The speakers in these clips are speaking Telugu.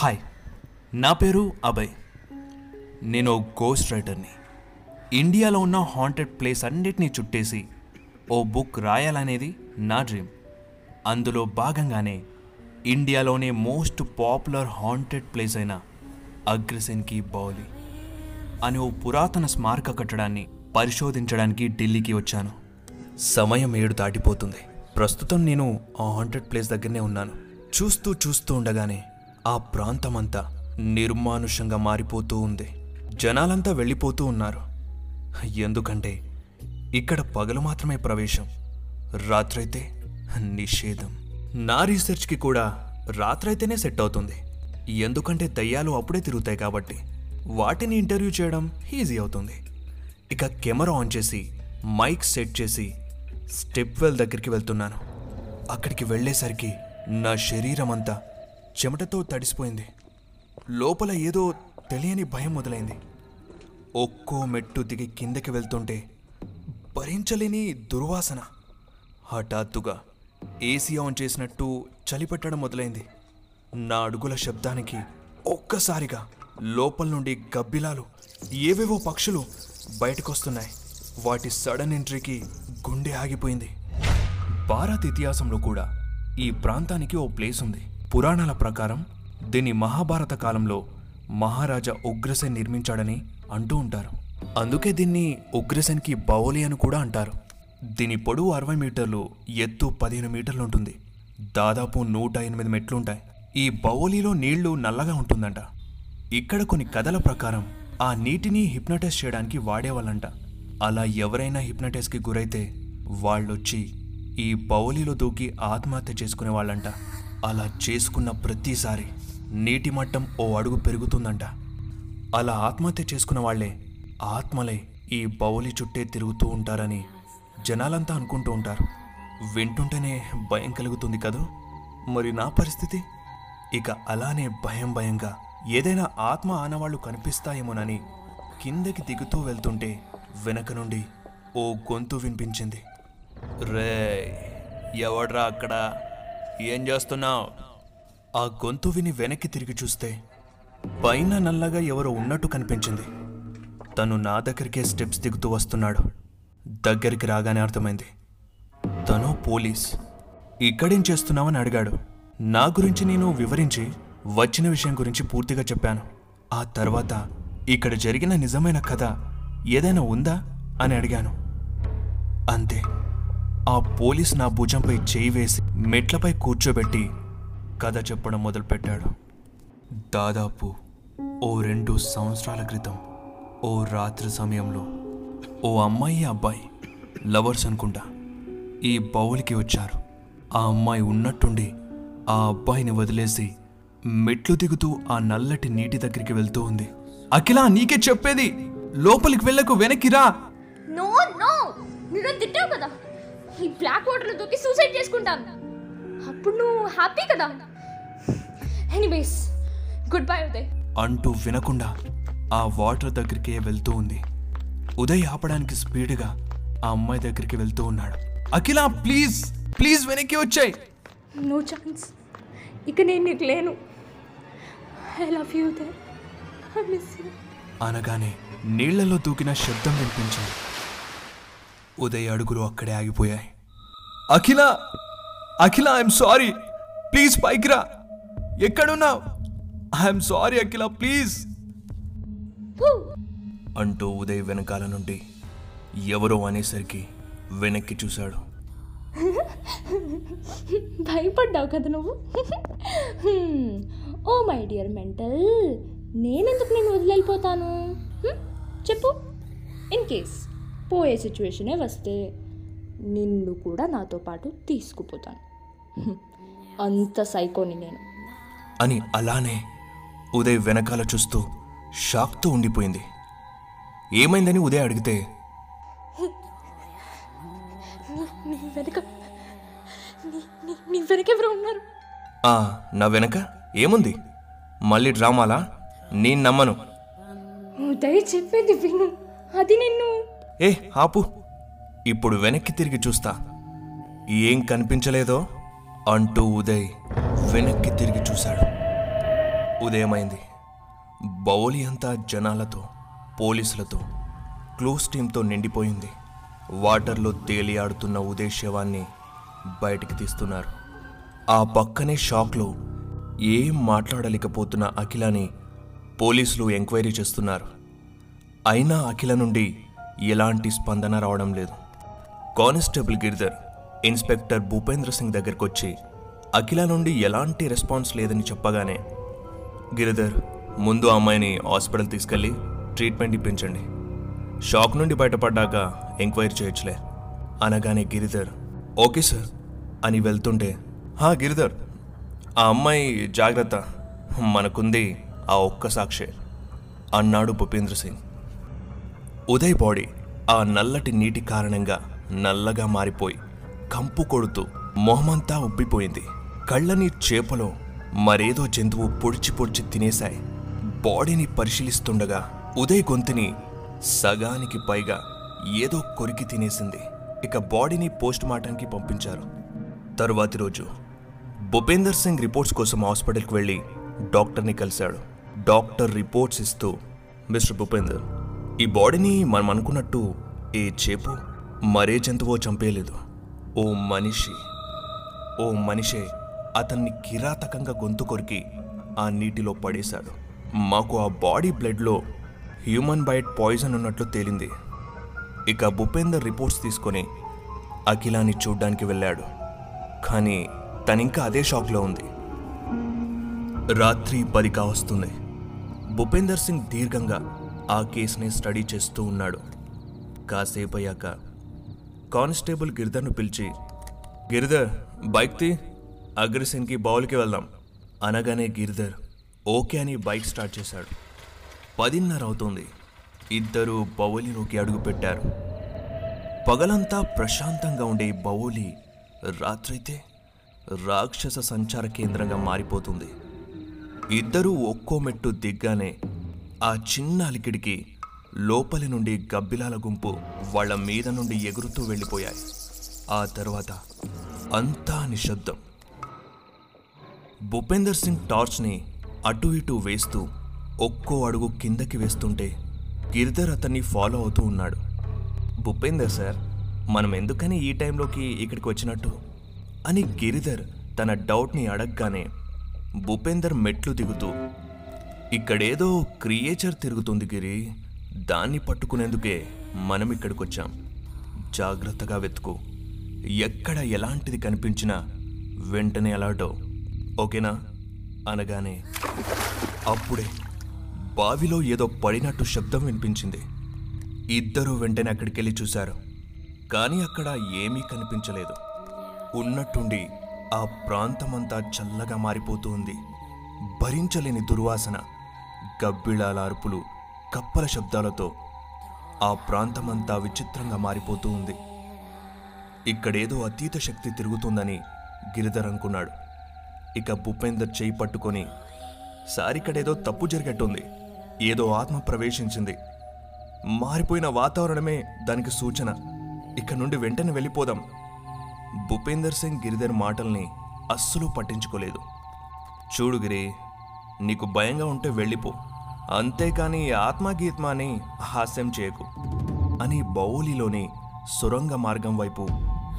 హాయ్. నా పేరు అభయ్. నేను ఓ గోస్ట్ రైటర్ని ఇండియాలో ఉన్న హాంటెడ్ ప్లేస్ అన్నిటినీ చుట్టేసి ఓ బుక్ రాయాలనేది నా డ్రీమ్ అందులో భాగంగానే ఇండియాలోనే మోస్ట్ పాపులర్ హాంటెడ్ ప్లేస్ అయిన అగ్రసెన్కి బౌలి అనే ఓ పురాతన స్మారక కట్టడాన్ని పరిశోధించడానికి ఢిల్లీకి వచ్చాను. సమయం ఏడు దాటిపోతుంది. ప్రస్తుతం నేను ఆ హాంటెడ్ ప్లేస్ దగ్గరనే ఉన్నాను. చూస్తూ చూస్తూ ఉండగానే ఆ ప్రాంతమంతా నిర్మానుషంగా మారిపోతూ ఉంది. జనాలంతా వెళ్ళిపోతూ ఉన్నారు. ఎందుకంటే ఇక్కడ పగలు మాత్రమే ప్రవేశం రాత్రైతే నిషేధం. నా రీసెర్చ్కి కూడా రాత్రైతేనే సెట్ అవుతుంది. ఎందుకంటే దయ్యాలు అప్పుడే తిరుగుతాయి కాబట్టి వాటిని ఇంటర్వ్యూ చేయడం ఈజీ అవుతుంది. ఇక కెమెరా ఆన్ చేసి మైక్ సెట్ చేసి స్టెప్ వెల్ దగ్గరికి వెళ్తున్నాను. అక్కడికి వెళ్ళేసరికి నా శరీరం అంతా చెమటతో తడిసిపోయింది. లోపల ఏదో తెలియని భయం మొదలైంది. ఒక్కో మెట్టు దిగి కిందకి వెళ్తుంటే భరించలేని దుర్వాసన. హఠాత్తుగా ఏసీ ఆన్ చేసినట్టు చలిపెట్టడం మొదలైంది. నా అడుగుల శబ్దానికి ఒక్కసారిగా లోపల నుండి గబ్బిలాలు ఏవేవో పక్షులు బయటకొస్తున్నాయి. వాటి సడన్ ఎంట్రీకి గుండె ఆగిపోయింది. భారత్ ఇతిహాసంలో కూడా ఈ ప్రాంతానికి ఓ ప్లేస్ ఉంది. పురాణాల ప్రకారం దీన్ని మహాభారత కాలంలో మహారాజా ఉగ్రసేన్ నిర్మించాడని అంటూ ఉంటారు. అందుకే దీన్ని ఉగ్రసేన్కి బౌలి అని కూడా అంటారు. దీని పొడవు అరవై మీటర్లు ఎత్తు పదిహేను మీటర్లు ఉంటుంది. దాదాపు నూట ఎనిమిది మెట్లుంటాయి. ఈ బౌలిలో నీళ్ళు నల్లగా ఉంటుందంట. ఇక్కడ కొన్ని కథల ప్రకారం ఆ నీటిని హిప్నటైజ్ చేయడానికి వాడేవాళ్ళంట. అలా ఎవరైనా హిప్నటైజ్కి గురైతే వాళ్ళొచ్చి ఈ బౌలిలో దూకి ఆత్మహత్య చేసుకునే వాళ్ళంట అలా చేసుకున్న ప్రతిసారి నీటి మట్టం ఓ అడుగు పెరుగుతుందంట. అలా ఆత్మహత్య చేసుకున్న వాళ్ళే ఆత్మలై ఈ బౌలి చుట్టే తిరుగుతూ ఉంటారని జనాలంతా అనుకుంటూ ఉంటారు. వింటుంటేనే భయం కలుగుతుంది కదూ? మరి నా పరిస్థితి? ఇక అలానే భయం భయంగా ఏదైనా ఆత్మ ఆనవాళ్ళు కనిపిస్తాయేమోనని కిందకి దిగుతూ వెళ్తుంటే వెనక నుండి ఓ గొంతు వినిపించింది. రే ఎవడ్రా అక్కడ? ఏం చేస్తున్నావు? ఆ గొంతు విని వెనక్కి తిరిగి చూస్తే పైన నల్లగా ఎవరో ఉన్నట్టు కనిపించింది. తను నా దగ్గరికే స్టెప్స్ దిగుతూ వస్తున్నాడు. దగ్గరికి రాగానే అర్థమైంది. తను పోలీస్. ఇక్కడేం చేస్తున్నావని అడిగాడు. నా గురించి నేను వివరించి వచ్చిన విషయం గురించి పూర్తిగా చెప్పాను. ఆ తర్వాత ఇక్కడ జరిగిన నిజమైన కథ ఏదైనా ఉందా అని అడిగాను. అంతే. ఆ పోలీస్ నా భుజంపై చేయి వేసి మెట్లపై కూర్చోబెట్టి కథ చెప్పడం మొదలుపెట్టాడు. దాదాపు ఓ రెండు సంవత్సరాల క్రితం ఓ రాత్రి సమయంలో ఓ అమ్మాయి అబ్బాయి లవర్స్ అనుకుంటా ఈ బౌలికి వచ్చారు. ఆ అమ్మాయి ఉన్నట్టుండి ఆ అబ్బాయిని వదిలేసి మెట్లు దిగుతూ ఆ నల్లటి నీటి దగ్గరికి వెళ్తూ ఉంది. అఖిల నీకే చెప్పేది లోపలికి వెళ్ళకు వెనక్కి రా. నో నో తిట్టావు కదా. ఈ బ్లాక్ వాటర్లో దూకి సూసైడ్ చేసుకుంటాను. అప్పుడు నువ్వు హ్యాపీ కదా? Anyways good bye Uday. అంటూ వినకుండా ఆ వాటర్ దగ్గరికే వెళ్తూ ఉంది. ఉదయ్ ఆపడానికి స్పీడ్గా ఆ అమ్మాయి దగ్గరికి వెళ్తూ ఉన్నాడు. అఖిల ప్లీజ్ ప్లీజ్ వెనక్కి వచ్చాయి. నో ఛాన్స్ ఇక నేను నీకు లేను. I love you Uday. I miss you అనగానే నీళ్ళలో దూకిన శబ్దం వినిపించింది. ఉదయ్ అడుగులు అక్కడే ఆగిపోయాయి. Akhila! Akhila I'm sorry please పైకి రా. ఎక్కడున్నావు? ఐఎమ్ సారీ అఖిల ప్లీజ్ అంటూ ఉదయ్ వెనకాల నుండి ఎవరో అనేసరికి వెనక్కి చూశాడు. భయపడ్డావు కదా నువ్వు? ఓ మై డియర్ మెంటల్ నేనెందుకు నేను వదిలేపోతాను చెప్పు. ఇన్ కేస్ పోయే సిచ్యువేషనే వస్తే నిన్ను కూడా నాతో పాటు తీసుకుపోతాను. అంత సైకోని నేను. అని అలానే ఉదయ్ వెనకాల చూస్తూ షాక్తో ఉండిపోయింది. ఏమైందని ఉదయ్ అడిగితే నీ వెనక నీ నీ నీ వెనక ఎవరు ఉన్నారు. ఆ నా వెనక? ఏముంది? మళ్ళీ డ్రామాలా? నేను నమ్మను. ఉదయ్ చెప్పేది విను. అది నిన్ను ఏ ఆపు. ఇప్పుడు వెనక్కి తిరిగి చూస్తా. ఏం కనిపించలేదో అంటూ ఉదయ్ వెనక్కి తిరిగి చూశాడు. ఉదయమైంది. బౌలి అంతా జనాలతో పోలీసులతో క్లోజ్ టీంతో నిండిపోయింది. వాటర్లో తేలియాడుతున్న ఉదయ్ శవాన్ని బయటికి తీస్తున్నారు. ఆ పక్కనే షాక్లో ఏం మాట్లాడలేకపోతున్న అఖిలని పోలీసులు ఎంక్వైరీ చేస్తున్నారు. అయినా అఖిల నుండి ఎలాంటి స్పందన రావడం లేదు. కానిస్టేబుల్ గిరిధర్ ఇన్స్పెక్టర్ భూపేంద్ర సింగ్ దగ్గరకు వచ్చి అఖిల నుండి ఎలాంటి రెస్పాన్స్ లేదని చెప్పగానే గిరిధర్ ముందు ఆ అమ్మాయిని హాస్పిటల్ తీసుకెళ్ళి ట్రీట్మెంట్ ఇప్పించండి. షాక్ నుండి బయటపడ్డాక ఎంక్వైరీ చేయొచ్చులే అనగానే గిరిధర్ ఓకే సార్ అని వెళ్తుంటే హా గిరిధర్ ఆ అమ్మాయి జాగ్రత్త మనకుంది ఆ ఒక్క సాక్షే అన్నాడు భూపేంద్ర సింగ్. ఉదయ్ బాడీ ఆ నల్లటి నీటి కారణంగా నల్లగా మారిపోయి కంపు కొడుతూ మొహమంతా ఉబ్బిపోయింది. కళ్ళని చేపలో మరేదో జంతువు పొడిచి పొడిచి తినేశాయి. బాడీని పరిశీలిస్తుండగా ఉదయ్ గొంతుని సగానికి పైగా ఏదో కొరికి తినేసింది. ఇక బాడీని పోస్ట్ మార్టంకి పంపించారు. తరువాతి రోజు భూపేందర్ సింగ్ రిపోర్ట్స్ కోసం హాస్పిటల్కి వెళ్ళి డాక్టర్ని కలిశాడు. డాక్టర్ రిపోర్ట్స్ ఇస్తూ మిస్టర్ భూపేందర్ ఈ బాడీని మనం అనుకున్నట్టు ఏ చేపు మరే జంతువో చంపేయలేదు. ఓ మనిషి ఓ మనిషే అతన్ని కిరాతకంగా గొంతు కొరికి ఆ నీటిలో పడేశాడు. మాకు ఆ బాడీ బ్లడ్లో హ్యూమన్ బైట్ పాయిజన్ ఉన్నట్లు తేలింది. ఇక భూపేందర్ రిపోర్ట్స్ తీసుకొని అఖిలాని చూడ్డానికి వెళ్ళాడు. కానీ తనింకా అదే షాక్లో ఉంది. రాత్రి పది కావస్తుంది భూపేందర్ సింగ్ దీర్ఘంగా ఆ కేసుని స్టడీ చేస్తూ ఉన్నాడు. కాసేపు అయ్యాక కానిస్టేబుల్ గిరిధర్ను పిలిచి గిరిధర్ బైక్ తీ అగ్రసేన్కి బౌల్కి వెళ్దాం. అనగానే గిరిధర్ ఓకే అని బైక్ స్టార్ట్ చేశాడు. పదిన్నర అవుతుంది. ఇద్దరు బౌలిలోకి అడుగుపెట్టారు పగలంతా ప్రశాంతంగా ఉండే బౌలి రాత్రైతే రాక్షస సంచార కేంద్రంగా మారిపోతుంది. ఇద్దరూ ఒక్కో మెట్టు దిగ్గానే ఆ చిన్న అలికిడికి లోపలి నుండి గబ్బిలాల గుంపు వాళ్ళ మీద నుండి ఎగురుతూ వెళ్ళిపోయాయి. ఆ తర్వాత అంతా నిశ్శబ్దం. భూపేందర్ సింగ్ టార్చ్ని అటు ఇటు వేస్తూ ఒక్కో అడుగు కిందకి వేస్తుంటే గిరిధర్ అతన్ని ఫాలో అవుతూ ఉన్నాడు. భూపేందర్ సార్ మనం ఎందుకని ఈ టైంలోకి ఇక్కడికి వచ్చినట్టు? అని గిరిధర్ తన డౌట్ని అడగగానే భూపేందర్ మెట్లు దిగుతూ ఇక్కడేదో క్రియేచర్ తిరుగుతుంది గిరి. దాన్ని పట్టుకునేందుకే మనం ఇక్కడికి వచ్చాం జాగ్రత్తగా వెతుకు. ఎక్కడ ఎలాంటిది కనిపించినా వెంటనే అలాటో ఓకేనా? అనగానే అప్పుడే బావిలో ఏదో పడినట్టు శబ్దం వినిపించింది. ఇద్దరూ వెంటనే అక్కడికెళ్ళి చూశారు. కానీ అక్కడ ఏమీ కనిపించలేదు. ఉన్నట్టుండి ఆ ప్రాంతమంతా చల్లగా మారిపోతూ ఉంది. భరించలేని దుర్వాసన. గబ్బిళాల అరుపులు కప్పల శబ్దాలతో ఆ ప్రాంతమంతా విచిత్రంగా మారిపోతూ ఉంది. ఇక్కడేదో అతీత శక్తి తిరుగుతుందని గిరిధర్ అనుకున్నాడు. ఇక భూపేందర్ చేయి పట్టుకొని సారిక్కడేదో తప్పు జరిగట్టుంది. ఏదో ఆత్మ ప్రవేశించింది. మారిపోయిన వాతావరణమే దానికి సూచన. ఇక నుండి వెంటనే వెళ్ళిపోదాం. భూపేందర్ సింగ్ గిరిధర్ మాటల్ని అస్సలు పట్టించుకోలేదు. చూడు గిరి నీకు భయంగా ఉంటే వెళ్ళిపో. అంతేకాని ఆత్మగీత్మ అని హాస్యం చేయకు. అని బౌలిలోని సొరంగ మార్గం వైపు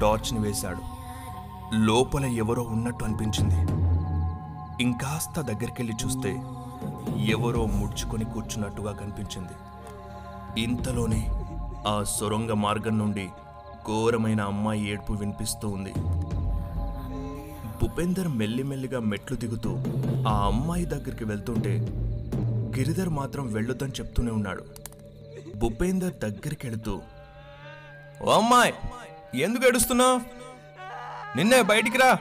టార్చ్ని వేశాడు. లోపల ఎవరో ఉన్నట్టు అనిపించింది. ఇంకాస్త దగ్గరికెళ్ళి చూస్తే ఎవరో ముడుచుకొని కూర్చున్నట్టుగా కనిపించింది. ఇంతలోనే ఆ సొరంగ మార్గం నుండి ఘోరమైన అమ్మాయి ఏడ్పు వినిపిస్తూ ఉంది. భూపేందర్ మెల్లిమెల్లిగా మెట్లు దిగుతూ ఆ అమ్మాయి దగ్గరికి వెళ్తుంటే గిరిధర్ మాత్రం వెళ్ళొద్దని చెప్తూనే ఉన్నాడు. భూపేందర్ దగ్గరికి వెళుతూ ఓ అమ్మాయి ఎందుకు ఏడుస్తున్నావు నిన్నే బయటికి రా.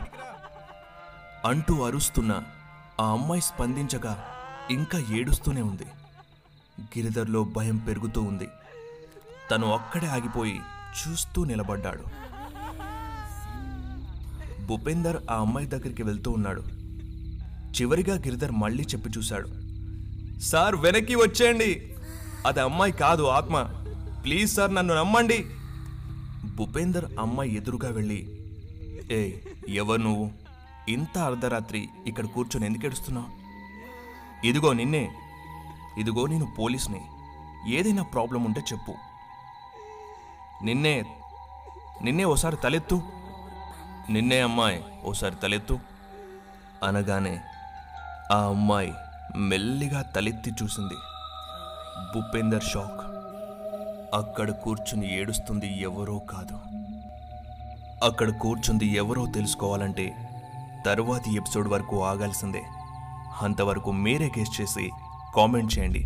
అంటూ అరుస్తున్న ఆ అమ్మాయి స్పందించక ఇంకా ఏడుస్తూనే ఉంది. గిరిధర్లో భయం పెరుగుతూ ఉంది. తను అక్కడే ఆగిపోయి చూస్తూ నిలబడ్డాడు. భూపేందర్ ఆ అమ్మాయి దగ్గరికి వెళ్తూ ఉన్నాడు. చివరిగా గిరిధర్ మళ్ళీ చెప్పి చూశాడు. సార్ వెనక్కి వచ్చేయండి. అది అమ్మాయి కాదు ఆత్మ. ప్లీజ్ సార్ నన్ను నమ్మండి. భూపేందర్ అమ్మాయి ఎదురుగా వెళ్ళి ఏ ఎవరు నువ్వు? ఇంత అర్ధరాత్రి ఇక్కడ కూర్చొని ఎందుకు ఏడుస్తున్నావు? ఇదిగో నిన్నే. ఇదిగో నేను పోలీస్ని. ఏదైనా ప్రాబ్లం ఉంటే చెప్పు. నిన్నే నిన్నే ఓసారి తలెత్తు. నిన్నే అమ్మాయి ఓసారి తలెత్తు. అనగానే ఆ అమ్మాయి మెల్లిగా తలెత్తి చూసింది. భూపేందర్ షాక్. అక్కడ కూర్చుని ఏడుస్తుంది ఎవరో కాదు. అక్కడ కూర్చుంది ఎవరో తెలుసుకోవాలంటే తరువాతి ఎపిసోడ్ వరకు ఆగాల్సిందే. అంతవరకు మీరే గెస్ట్ చేసి కామెంట్ చేయండి.